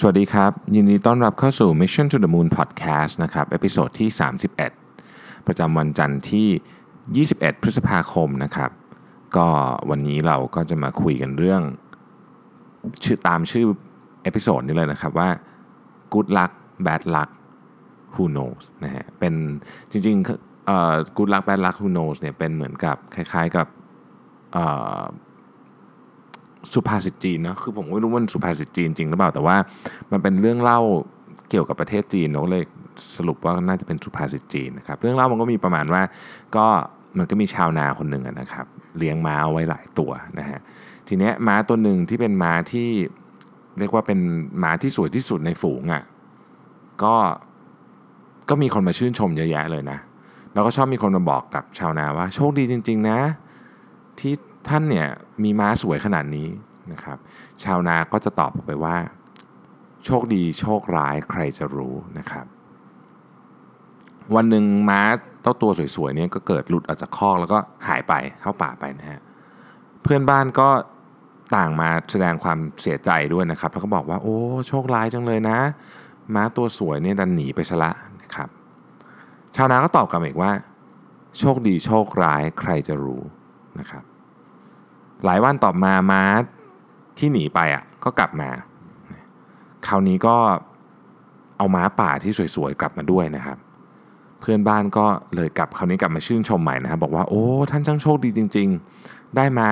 สวัสดีครับ ยินดีต้อนรับเข้าสู่ Mission to the Moon Podcast นะครับ episode ที่ 31 ประจำวันจันทร์ที่ 21 พฤษภาคมนะครับ ก็วันนี้เราก็จะมาคุยกันเรื่องชื่อตามชื่อ episode นี้เลยนะครับว่า good luck bad luck who knows นะฮะเป็นจริงๆเอ่อ good luck bad luck who knows เนี่ยเป็นเหมือนกับคล้ายๆกับเอ่อ สุภาษิตจีนเนาะคือผมไม่รู้ว่ามันสุภาษิตจีนจริงหรือเปล่าแต่ว่า มันเป็นเรื่องเล่าเกี่ยวกับประเทศจีนเราก็เลยสรุปว่าน่าจะเป็นสุภาษิตจีนนะครับเรื่องเล่ามันก็มีประมาณว่าก็มันก็มีชาวนาคนหนึ่งนะครับเลี้ยงม้าเอาไว้หลายตัวนะฮะทีเนี้ยม้าตัวหนึ่งที่เป็นม้าที่เรียกว่าเป็นม้าที่สวยที่สุดในฝูงอะ่ะก็ก็มีคนมาชื่นชมเยอะแยะเลยนะ แล้วก็ชอบมีคนมาบอกกับชาวนาว่า โชคดีจริง ๆ นะ ที่ ท่านเนี่ยมีม้าสวยขนาดนี้นะครับชาวนาก็จะตอบไปว่า โชคดีโชคร้ายใครจะรู้นะครับวันหนึ่งม้าเต้าตัวสวยๆเนี่ยก็เกิดหลุดออกจากคอกแล้วก็หายไปเข้าป่าไปนะฮะเพื่อนบ้านก็ต่างมาแสดงความเสียใจด้วยนะครับ แล้วก็บอกว่าโอ้โชคร้ายจังเลยนะ ม้าตัวสวยเนี่ยดันหนีไปซะละนะครับชาวนาก็ตอบกลับอีกว่า โชคดีโชคร้ายใครจะรู้นะครับ หลายวันต่อมาม้าที่หนีไปอะก็กลับมา คราวนี้ก็เอาม้าป่าที่สวยๆกลับมาด้วยนะครับ เพื่อนบ้านก็เลยกลับคราวนี้กลับมาชื่นชมใหม่นะครับบอกว่าโอ้ท่านช่างโชคดีจริง ๆ ได้ม้า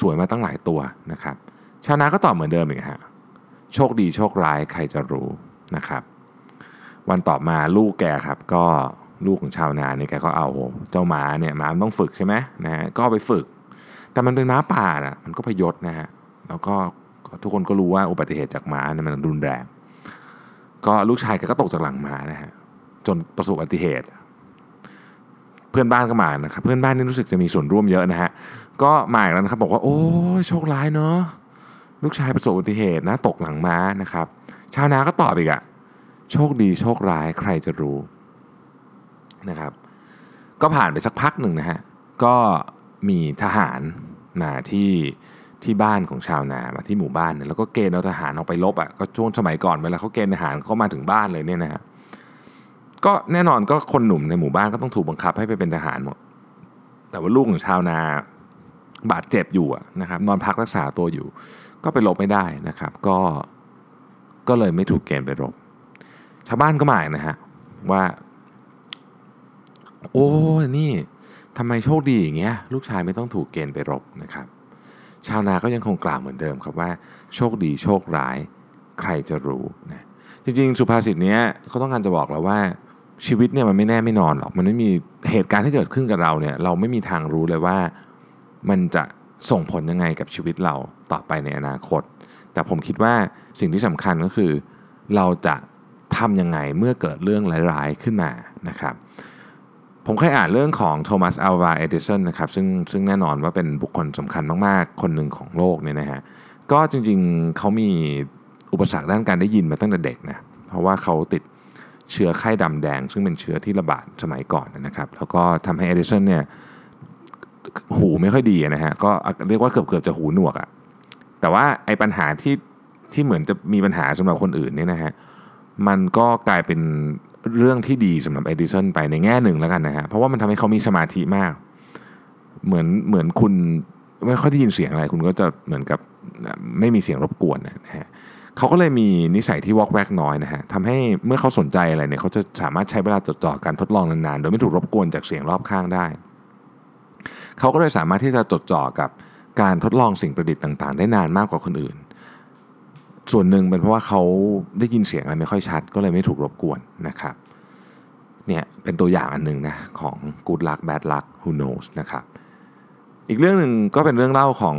สวยๆมาตั้งหลายตัวนะครับชาวนาก็ตอบเหมือนเดิมอีกฮะโชคดีโชคร้ายใครจะรู้นะครับ วันต่อมาลูกแกครับ ก็ลูกของชาวนาเนี่ยแกก็เอาเจ้าม้าเนี่ยม้าต้องฝึกใช่ไหมนะฮะก็ไปฝึก แต่มันเป็นม้าป่านะมันก็พยศนะฮะแล้วก็ทุกคนก็รู้ว่าอุบัติเหตุจากม้าเนี่ยมันรุนแรง ก็ลูกชายก็ตกจากหลังม้านะฮะจนประสบอุบัติเหตุ เพื่อนบ้านก็มานะครับเพื่อนบ้านนี่รู้สึกจะมีส่วนร่วมเยอะนะฮะก็มาอีกแล้วนะครับบอกว่าโอ้โชคร้ายเนาะลูกชายประสบอุบัติเหตุนะตกหลังม้านะครับชาวนาก็ตอบอีกอะโชคดีโชคร้ายใครจะรู้นะครับ ก็ผ่านไปสักพักหนึ่งนะฮะก็ มีทหารมาที่ที่บ้านของชาวนามาที่หมู่บ้านเนี่ยแล้วก็เกณฑ์เอาทหารออกไปลบอะก็ช่วงสมัยก่อนเวลาเขาเกณฑ์ทหารเขามาถึงบ้านเลยเนี่ยนะฮะก็แน่นอนก็คนหนุ่มในหมู่บ้านก็ต้องถูกบังคับให้ไปเป็นทหารหมดแต่ว่าลูกของชาวนาบาดเจ็บอยู่นะครับนอนพักรักษาตัวอยู่ ก็ไปลบไม่ได้นะครับ ก็ก็เลยไม่ถูกเกณฑ์ไปรบ ชาวบ้านก็หมายนะฮะว่า โอ้นี่ ทำไมโชคดีอย่างเงี้ยลูกชายไม่ต้องถูกเกณฑ์ไปรบนะครับ ชาวนาก็ยังคงกล่าวเหมือนเดิมครับว่า โชคดีโชคร้ายใครจะรู้นะจริงๆ สุภาษิตเนี้ยเขาต้องการจะบอกเราว่าชีวิตเนี่ยมันไม่แน่ไม่นอนหรอก มันไม่มีเหตุการณ์ที่เกิดขึ้นกับเราเนี่ยเราไม่มีทางรู้เลยว่ามันจะส่งผลยังไงกับชีวิตเราต่อไปในอนาคต แต่ผมคิดว่าสิ่งที่สำคัญก็คือ เราจะทำยังไงเมื่อเกิดเรื่องร้ายๆขึ้นมานะครับ ผมเคยอ่านเรื่องของโทมัสอัลวาเอดิสันนะครับซึ่งซึ่งแน่นอนว่าเป็นบุคคลสำคัญมากๆ คนหนึ่งของโลกเนี่ยนะฮะก็จริงๆเขามีอุปสรรคด้านการได้ยินมาตั้งแต่เด็กนะเพราะว่าเขาติดเชื้อไข้ดำแดง ซึ่งเป็นเชื้อที่ระบาดสมัยก่อนนะครับ แล้วก็ทำให้เอดิสันเนี่ยหูไม่ค่อยดีนะฮะก็เรียกว่าเกือบเกือบจะหูหนวกอะแต่ว่าไอ้ปัญหาที่ที่เหมือนจะมีปัญหาสำหรับคนอื่นเนี่ยนะฮะมันก็กลายเป็น เรื่องที่ดีสำหรับเอดิสันไปในแง่หนึ่งแล้วกันนะฮะเพราะว่ามันทำให้เขามีสมาธิมาก เหมือนเหมือนคุณไม่ค่อยได้ยินเสียงอะไร คุณก็จะเหมือนกับไม่มีเสียงรบกวนนะฮะเขาก็เลยมีนิสัยที่วอกแวกน้อยนะฮะทำให้เมื่อเขาสนใจอะไรเนี่ยเขาจะสามารถใช้เวลาจดจ่อการทดลองนานๆ โดยไม่ถูกรบกวนจากเสียงรอบข้างได้ เขาก็เลยสามารถที่จะจดจ่อกับการทดลองสิ่งประดิษฐ์ต่าง ๆ ได้นานมากกว่าคนอื่น ส่วนหนึ่งเป็นเพราะว่าเขาได้ยินเสียงอะไรไม่ค่อยชัด ก็เลยไม่ถูกรบกวนนะครับเนี่ยเป็นตัวอย่างอันหนึ่งนะของ good luck bad luck who knows นะครับอีกเรื่องหนึ่งก็เป็นเรื่องเล่าของ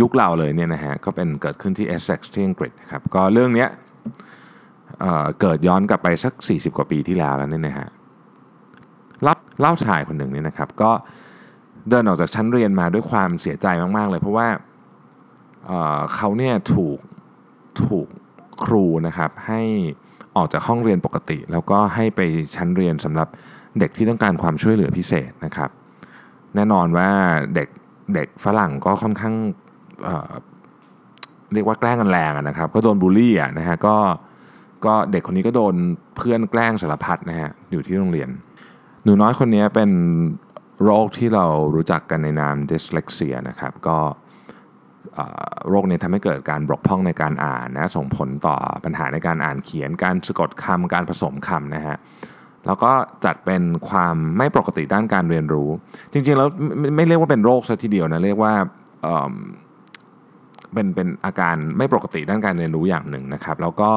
ยุคเราเลยเนี่ยนะฮะก็เป็นเกิดขึ้นที่เอสเซ็กซ์ที่อังกฤษนะครับก็เรื่องนี้เเกิดย้อนกลับไปสัก 40 กว่าปีที่แล้วแล้วเนี่ยนะฮะรับเล่าชายคนหนึ่งเนี่ยนะครับก็เดินออกจากชั้นเรียนมาด้วยความเสียใจมาก ๆ เลย เพราะว่าเเขาเนี่ยถูก ถูกครูนะครับให้ออกจากห้องเรียนปกติ แล้วก็ให้ไปชั้นเรียนสำหรับเด็กที่ต้องการความช่วยเหลือพิเศษนะครับ แน่นอนว่าเด็กเด็กฝรั่งก็ค่อนข้างเรียกว่าแกล้งกันแรงนะครับ ก็โดนบูลลี่อะนะฮะก็ก็เด็กคนนี้ก็โดนเพื่อนแกล้งสารพัดนะฮะอยู่ที่โรงเรียน หนูน้อยคนนี้เป็นโรคที่เรารู้จักกันในนาม dyslexia นะครับ ก็เโรคนี้ทำให้เกิดการบกพร่องในการอ่านนะส่งผลต่อปัญหาในการอ่านเขียน การสะกดคำการผสมคำนะฮะแล้วก็จัดเป็นความไม่ปกติด้านการเรียนรู้ จริงๆแล้วไม่ไม่เรียกว่าเป็นโรคซะทีเดียวนะเรียกว่าเเป็นเป็นอาการไม่ปกติด้านการเรียนรู้อย่างหนึ่งนะครับ แล้วก็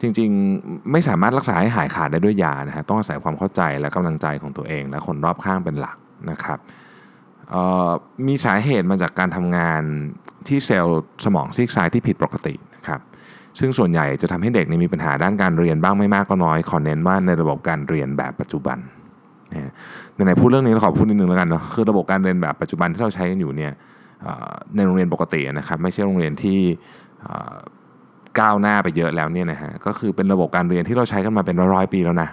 จริงๆไม่สามารถรักษาให้หายขาดได้ด้วยยานะฮะต้องอาศัยความเข้าใจและกำลังใจของตัวเอง และคนรอบข้างเป็นหลักนะครับ มีสาเหตุมาจากการทำงานที่เซลล์สมองซีกซ้ายที่ผิดปกตินะครับซึ่งส่วนใหญ่จะทำให้เด็กมีปัญหาด้านการเรียนบ้างไม่มากก็น้อยขอเน้นว่าในระบบการเรียนแบบปัจจุบันนะไหนๆพูดเรื่องนี้เราขอพูดนิดนึงแล้วกันเนาะคือระบบการเรียนแบบปัจจุบันที่เราใช้กันอยู่เนี่ยในโรงเรียนปกตินะครับไม่ใช่โรงเรียนที่ก้าวหน้าไปเยอะแล้วเนี่ยนะฮะก็คือเป็นระบบการเรียนที่เราใช้กันมาเป็นร้อยปีแล้วนะ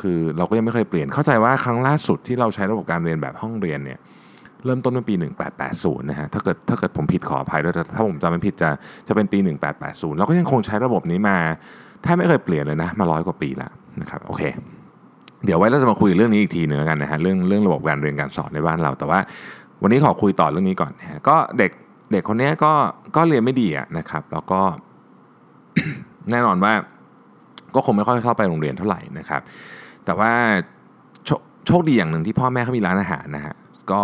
คือเราก็ยังไม่เคยเปลี่ยนเข้าใจว่าครั้งล่าสุดที่เราใช้ระบบการเรียนแบบห้องเรียนเนี่ยเริ่มต้นเมื่อปี 1880 นะฮะ ถ้าเกิดถ้าเกิดผมผิดขออภัยด้วยถ้าผมจำไม่ผิดจะจะเป็นปี 1880 เราก็ยังคงใช้ระบบนี้มาแทบไม่เคยเปลี่ยนเลยนะ มาร้อยกว่าปีแล้วนะครับ โอเค เดี๋ยวไว้เราจะมาคุยเรื่องนี้อีกทีหนึงแล้วกันนะฮะ เรื่องเรื่องระบบการเรียนการสอนในบ้านเรา แต่ว่าวันนี้ขอคุยต่อเรื่องนี้ก่อนนะฮะ ก็เด็กเด็กคนนี้ก็ก็เรียนไม่ดีอะนะครับ แล้วก็แน่นอนว่าก็คงไม่ค่อยชอบไปโรงเรียนเท่าไหร่นะครับ แต่ว่าโชโชคดีอย่างหนึ่งที่พ่อแม่เขามีร้านอาหารนะฮะก็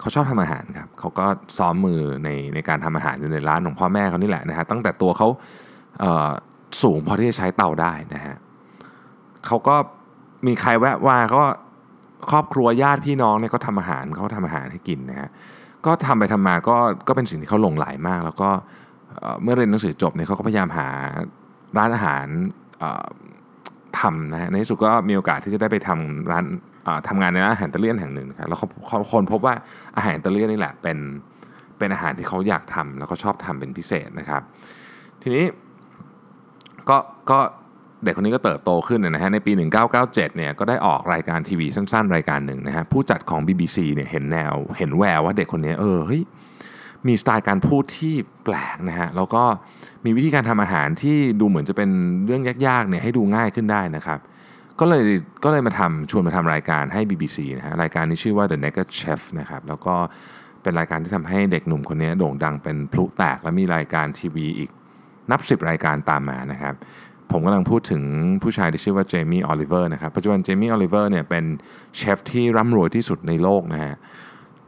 เขาชอบทำอาหารครับเขาก็ซ้อมมือในในการทำอาหารอยู่ในร้านของพ่อแม่เขานี่แหละนะฮะตั้งแต่ตัวเขาเสูงพอที่จะใช้เตาได้นะฮะเขาก็มีใครแวะว่าก็ครอบครัวญาติพี่น้องเนี่ยก็ทำอาหารเขาทำอาหารให้กินนะฮะก็ทำไปทำมาก็ก็เป็นสิ่งที่เขาหลงไหลมาก แล้วก็เมื่อเรียนหนังสือจบเนี่ยเขาก็พยายามหาร้านอาหาร ทำนะฮะในที่สุดก็มีโอกาสที่จะได้ไปทำร้านทำงานในร้านอาหารอิตาเลียนแห่งหนึ่งนะครับแล้วเขาเขาคนพบว่าอาหารอิตาเลียนนี่แหละเป็นเป็นอาหารที่เขาอยากทำแล้วก็ชอบทำเป็นพิเศษนะครับ ทีนี้ก็ก็เด็กคนนี้ก็เติบโตขึ้นนะฮะในปี 1997 เนี่ยก็ได้ออกรายการทีวีสั้น ๆ รายการหนึ่งนะฮะผู้จัดของ BBC เนี่ยเห็นแนวเห็นแววว่าเด็กคนนี้เออเฮ้ย มีสไตล์การพูดที่แปลกนะฮะแล้วก็มีวิธีการทำอาหารที่ดูเหมือนจะเป็นเรื่องยากๆเนี่ยให้ดูง่ายขึ้นได้นะครับ ก็เลยก็เลยมาทำชวนมาทำรายการให้ BBC นะฮะรายการนี้ชื่อว่า The Naked Chef นะครับแล้วก็เป็นรายการที่ทำให้เด็กหนุ่มคนนี้โด่งดังเป็นพลุแตก และมีรายการทีวีอีกนับ 10 รายการตามมานะครับผมกำลังพูดถึงผู้ชายที่ชื่อว่าเจมี่ออลิเวอร์นะครับปัจจุบันเจมี่ออลิเวอร์เนี่ยเป็นเชฟที่ร่ำรวยที่สุดในโลกนะฮะ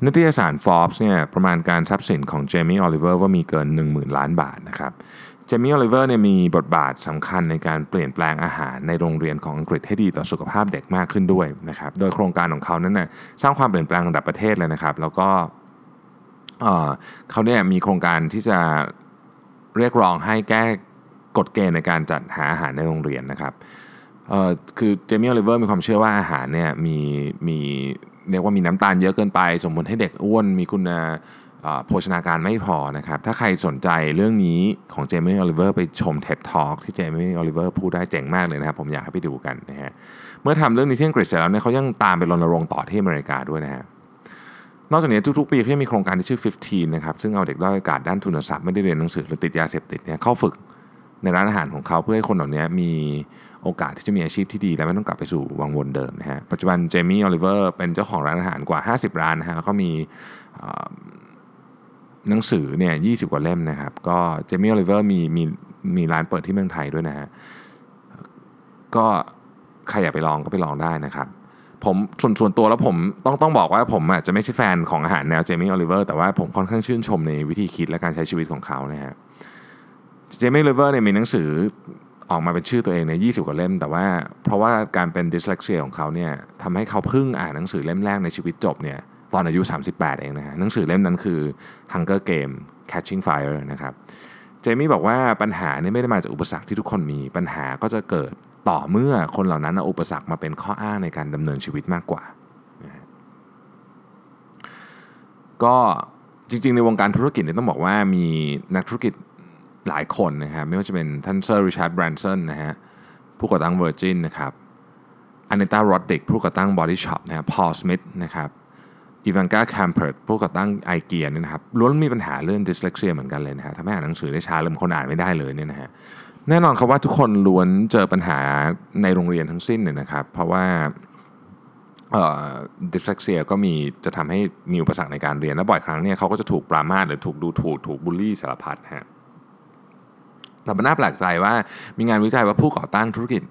นิตยสาร Forbes เนี่ยประมาณการทรัพย์สินของเจมี่ออลิเวอร์ว่ามีเกิน 10,000 ล้านบาทนะครับเจมี่ออลิเวอร์เนี่ยมีบทบาทสำคัญในการเปลี่ยนแปลงอาหารในโรงเรียนของอังกฤษให้ดีต่อสุขภาพเด็กมากขึ้นด้วยนะครับโดยโครงการของเขานั้นเนี่ยสร้างความเปลี่ยนแปลงระดับประเทศเลยนะครับแล้วก็เขาเนี่ยมีโครงการที่จะเรียกร้องให้แก้กฎเกณฑ์ในการจัดหาอาหารในโรงเรียนนะครับคือเจมี่ออลิเวอร์มีความเชื่อว่าอาหารเนี่ยมีมี เรียกว่ามีน้ำตาลเยอะเกินไป สมมติให้เด็กอ้วนมีคุณโภชนาการไม่พอนะครับ ถ้าใครสนใจเรื่องนี้ของเจมี่ออลิเวอร์ไปชม TED Talk ที่เจมี่ออลิเวอร์พูดได้เจ๋งมากเลยนะครับ ผมอยากให้ไปดูกันนะฮะเมื่อทำเรื่องนี้ที่อังกฤษเสร็จแล้วเนี่ยเขายังตามไปรณรงค์ต่อที่อเมริกาด้วยนะฮะนอกจากนี้ทุกๆปีเขายังมีโครงการที่ชื่อ 15 นะครับ ซึ่งเอาเด็กด้อยโอกาสด้านทุนทรัพย์ไม่ได้เรียนหนังสือหรือติดยาเสพติดเนี่ยเข้าฝึก ในร้านอาหารของเขาเพื่อให้คนเหล่านี้มีโอกาสที่จะมีอาชีพที่ดี และไม่ต้องกลับไปสู่วังวนเดิมนะฮะปัจจุบันเจมี่ออลิเวอร์เป็นเจ้าของร้านอาหารกว่า 50 ร้านนะฮะแล้วก็มีหนังสือเนี่ย20กว่าเล่มนะครับ ก็เจมี่ออลิเวอร์มีมีมีร้านเปิดที่เมืองไทยด้วยนะฮะก็ใครอยากไปลองก็ไปลองได้นะครับ ผมส่วนส่วนตัวแล้วผมต้องต้องบอกว่าผมอาจจะไม่ใช่แฟนของอาหารแนวเจมี่ออลิเวอร์แต่ว่าผมค่อนข้างชื่นชมในวิธีคิดและการใช้ชีวิตของเขานะฮะ เจมี่ออลิเวอร์เนี่ยมีหนังสือออกมาเป็นชื่อตัวเองเนี่ยยีกว่าเล่ม แต่ว่าเพราะว่าการเป็นดิสเลกเซียของเขาเนี่ยทำให้เขาเพิ่งอ่านหนังสือเล่มแรกในชีวิตจบเนี่ยตอนอายุ 38 เองนะฮะหนังสือเล่มนั้นคือ Hunger Game Catching Fire นะครับเจมี่บอกว่าปัญหาเนี่ยไม่ได้มาจากอุปสรรคที่ทุกคนมีปัญหาก็จะเกิดต่อเมื่อคนเหล่านั้นเอาอุปสรรคมาเป็นข้ออ้างในการดำเนินชีวิตมากกว่า ก็จริงๆ ในวงการธุรกิจเนี่ยต้องบอกว่ามีนักธุรกิจ หลายคนนะครับไม่ว่าจะเป็นท่านเซอร์ริชาร์ดแบรนสันนะฮะผู้ก่อตั้ง Virgin นะครับอ n นต้ารอดดิกผู้ก่อตั้ง Body Shop นะครับพอลสมิธนะครับอีวานกาแคมเพิร์ตผู้ก่อตั้งไอเกียเนี่ยนะครับล้วนมีปัญหาเรื่อง dyslexia เหมือนกันเลยนะฮะทำให้อ่านหนังสือได้ช้าเลยบางคนอ่านไม่ได้เลยเนี่ยนะฮะแน่นอนครับว่าทุกคนล้วนเจอปัญหาในโรงเรียนทั้งสิ้นเนี่ยนะครับ เพราะว่าdyslexia ก็มีจะทำให้มีอุปสรรคในการเรียน และบ่อยครั้งเนี่ยเขาก็จะถูกปรามาสหรือถูกดูถูกถูกบูลลี่สารพัดฮะ แต่มันน่าแปลกใจว่ามีงานวิจัยว่าผู้ก่อตั้งธุรกิจ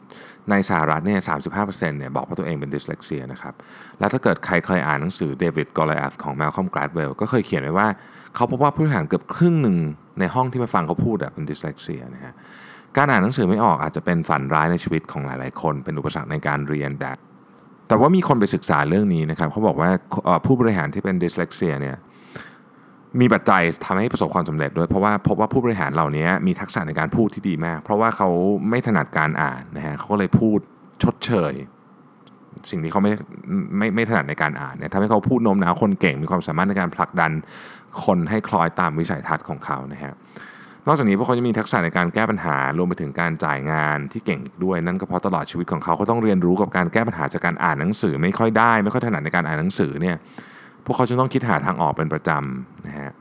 ในสหรัฐเนี่ย35%เนี่ยบอกว่าตัวเองเป็น dyslexia นะครับ และถ้าเกิดใครเคยอ่านหนังสือ David and Goliath ของมัลคอล์มแกลดเวลล์ก็เคยเขียนไว้ว่า เขาพบว่าผู้บริหารเกือบครึ่งหนึ่งในห้องที่มาฟังเขาพูดเป็น dyslexia นะฮะ การอ่านหนังสือไม่ออกอาจจะเป็นฝันร้ายในชีวิตของหลาย ๆ คน เป็นอุปสรรคในการเรียนแต่แต่ว่ามีคนไปศึกษาเรื่องนี้นะครับเขาบอกว่าผู้บริหารที่เป็นดิสเลกเซียเนี่ย มีปัจจัยทำให้ประสบความสำเร็จด้วยเพราะว่าพบว่าผู้บริหารเหล่านี้มีทักษะในการพูดที่ดีมาก เพราะว่าเขาไม่ถนัดการอ่านนะฮะเขาก็เลยพูดชดเชย สิ่งที่เขาไม่ไม่ไม่ถนัดในการอ่านเนี่ยทำให้เขาพูดโน้มน้าวคนเก่งมีความสามารถในการผลักดันคนให้คล้อยตามวิสัยทัศน์ของเขานะฮะนอกจากนี้พวกเขาจะมีทักษะในการแก้ปัญหารวมไปถึงการจ่ายงานที่เก่งด้วยนั่นก็เพราะตลอดชีวิตของเขาเขาต้องเรียนรู้กับการแก้ปัญหาจากการอ่านหนังสือ ไม่ค่อยได้ ไม่ค่อยถนัดในการอ่านหนังสือเนี่ย พวกเขาจะต้องคิดหาทางออกเป็นประจำนะฮะ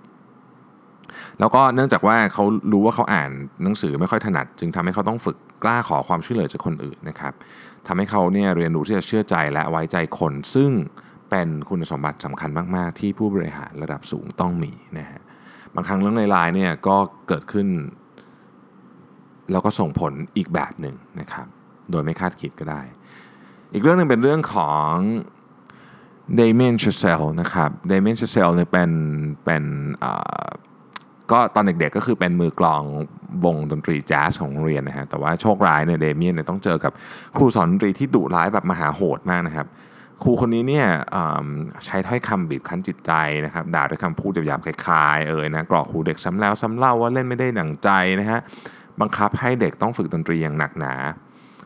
แล้วก็เนื่องจากว่าเขารู้ว่าเขาอ่านหนังสือไม่ค่อยถนัด จึงทำให้เขาต้องฝึกกล้าขอความช่วยเหลือจากคนอื่นนะครับทำให้เขาเนี่ยเรียนรู้ที่จะเชื่อใจและไว้ใจคน ซึ่งเป็นคุณสมบัติสำคัญมาก ๆ ที่ผู้บริหารระดับสูงต้องมีนะฮะบางครั้งเรื่องในไลน์เนี่ยก็เกิดขึ้น แล้วก็ส่งผลอีกแบบหนึ่งนะครับ โดยไม่คาดคิดก็ได้ อีกเรื่องหนึ่งเป็นเรื่องของ เดเมียนชเซลนะครับเดเมียนชเซลเนี่ยเป็นเป็นก็ตอนเด็กๆก็คือเป็นมือกลองวงดนตรีแจ๊สของโรงเรียนนะฮะแต่ว่าโชคร้ายเนี่ยเดเมียนเนี่ยต้องเจอกับครูสอนดนตรีที่ดุร้ายแบบมหาโหดมากนะครับ ครูคนนี้เนี่ยใช้ถ้อยคำบีบคั้นจิตใจนะครับด่าด้วยคำพูดหยาบๆคล้ายๆเอ่ยนะกรอกครูเด็กซ้ำแล้วซ้ำเล่าว่าเล่นไม่ได้หนังใจนะฮะบังคับให้เด็กต้องฝึกดนตรีอย่างหนักหนา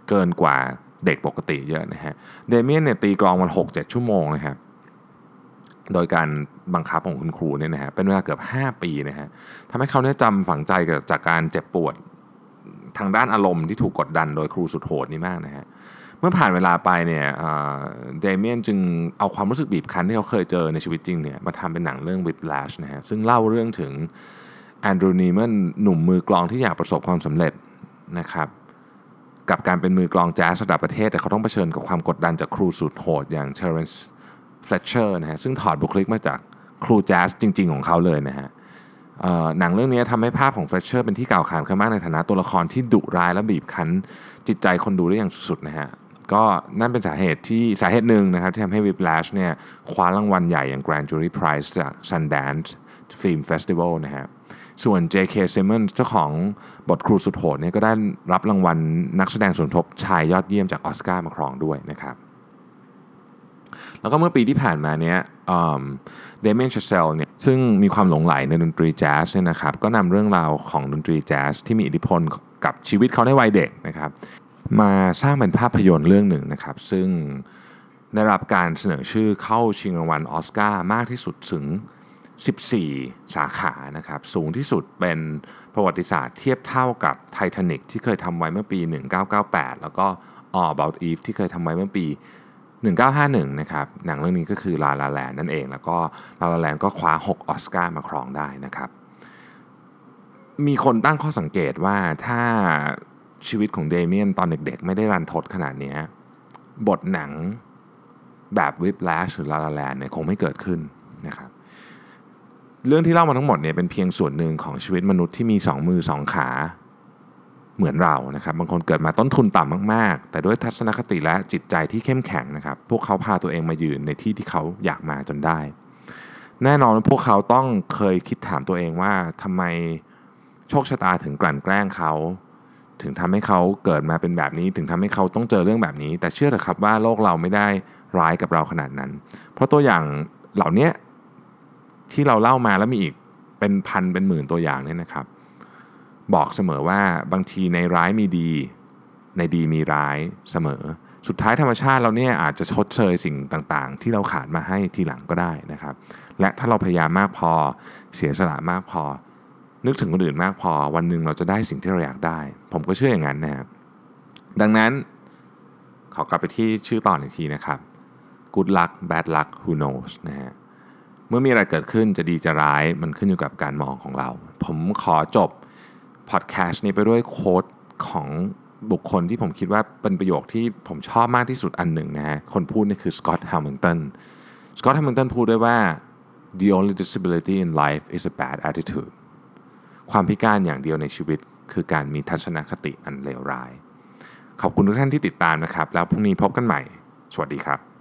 เกินกว่า เด็กปกติเยอะนะฮะ เดเมียนเนี่ยตีกลองมัน 6-7 ชั่วโมงนะครับ โดยการบังคับของคุณครูเนี่ยนะฮะ เป็นเวลาเกือบ 5 ปีนะฮะทำให้เขาเนี่ยจำฝังใจกับจากการเจ็บปวดทางด้านอารมณ์ที่ถูกกดดันโดยครูสุดโหดนี่มากนะฮะ เมื่อผ่านเวลาไปเนี่ยเดเมียนจึงเอาความรู้สึกบีบคั้นที่เขาเคยเจอในชีวิตจริงเนี่ยมาทำเป็นหนังเรื่อง Whiplash นะฮะ ซึ่งเล่าเรื่องถึงแอนดรูว์นีมันหนุ่มมือกลองที่อยากประสบความสำเร็จนะครับ กับการเป็นมือกลองแจ๊สระดับประเทศ แต่เขาต้องเผชิญกับความกดดันจากครูสุดโหดอย่างเทเรนซ์เฟลเชอร์นะฮะซึ่งถอดบุคลิกมาจากครูแจ๊สจริง ๆ ของเขาเลยนะฮะหนังเรื่องนี้ทำให้ภาพของเฟลเชอร์เป็นที่กล่าวขานขึ้นมากในฐานะตัวละครที่ดุร้ายและบีบคั้นจิตใจคนดูได้อย่างสุดๆนะฮะก็นั่นเป็นสาเหตุที่สาเหตุหนึ่งนะครับที่ทำให้ Whiplash เนี่ยคว้ารางวัลใหญ่อย่าง Grand Jury Prize จาก Sundance Film Festival นะฮะ ส่วน J.K. Simmons เจ้าของบทครูสุดโหดเนี่ยก็ได้รับรางวัลนักแสดงสมทบชายยอดเยี่ยมจากออสการ์มาครองด้วยนะครับ แล้วก็เมื่อปีที่ผ่านมาเนี้ยเดเมนเชเซลเนี่ยซึ่งมีความหลงไหลในดนตรีแจ๊สเนี่ยนะครับก็นำเรื่องราวของดนตรีแจ๊สที่มีอิทธิพลกับชีวิตเขาในวัยเด็กนะครับ มาสร้างเป็นภาพยนตร์เรื่องหนึ่งนะครับ ซึ่งได้รับการเสนอชื่อเข้าชิงรางวัลออสการ์มากที่สุดถึง 14 สาขานะครับ สูงที่สุดเป็นประวัติศาสตร์เทียบเท่ากับไททานิกที่เคยทำไว้เมื่อปี 1998 แล้วก็ All About Eve ที่เคยทำไว้เมื่อปี 1951 นะครับ หนังเรื่องนี้ก็คือ La La Land นั่นเอง แล้วก็ La La Land ก็คว้า 6 ออสการ์มาครองได้นะครับ มีคนตั้งข้อสังเกตว่าถ้าชีวิตของเดเมียนตอนเด็กๆ ไม่ได้รันทดขนาดนี้ บทหนังแบบวิปแลชหรือลาลาแลนเนี่ยคงไม่เกิดขึ้นนะครับ เรื่องที่เล่ามาทั้งหมดเนี่ยเป็นเพียงส่วนหนึ่งของชีวิตมนุษย์ที่มี 2 มือ 2 ขาเหมือนเรานะครับบางคนเกิดมาต้นทุนต่ำมากๆ แต่ด้วยทัศนคติและจิตใจที่เข้มแข็งนะครับ พวกเขาพาตัวเองมายืนในที่ที่เขาอยากมาจนได้ แน่นอนพวกเขาต้องเคยคิดถามตัวเองว่าทำไมโชคชะตาถึงกลั่นแกล้งเขา ถึงทำให้เขาเกิดมาเป็นแบบนี้ ถึงทำให้เขาต้องเจอเรื่องแบบนี้ แต่เชื่อเถอะครับว่าโลกเราไม่ได้ร้ายกับเราขนาดนั้น เพราะตัวอย่างเหล่านี้ ที่เราเล่ามาแล้วมีอีกเป็นพันเป็นหมื่นตัวอย่างเนี่ยนะครับ บอกเสมอว่าบางทีในร้ายมีดี ในดีมีร้ายเสมอ สุดท้ายธรรมชาติเราเนี่ยอาจจะชดเชยสิ่งต่างๆ ที่เราขาดมาให้ทีหลังก็ได้นะครับ และถ้าเราพยายามมากพอเสียสละมากพอ นึกถึงคนอื่นมากพอ วันหนึ่งเราจะได้สิ่งที่เราอยากได้ ผมก็เชื่ออย่างนั้นนะครับดังนั้นขอกลับไปที่ชื่อตอนอีกทีนะครับ good luck bad luck who knows นะฮะ เมื่อมีอะไรเกิดขึ้นจะดีจะร้ายมันขึ้นอยู่กับการมองของเรา ผมขอจบพอดแคสต์นี้ไปด้วย quote ของบุคคลที่ผมคิดว่าเป็นประโยคที่ผมชอบมากที่สุดอันหนึ่งนะฮะคนพูดนี่คือสก็อตต์แฮมิลตันสกอตต์แฮมิลตันพูดด้วยว่า the only disability in life is a bad attitude ความพิการอย่างเดียวในชีวิต คือการมีทัศนคติอันเลวร้าย ขอบคุณทุกท่านที่ติดตามนะครับ แล้วพรุ่งนี้พบกันใหม่ สวัสดีครับ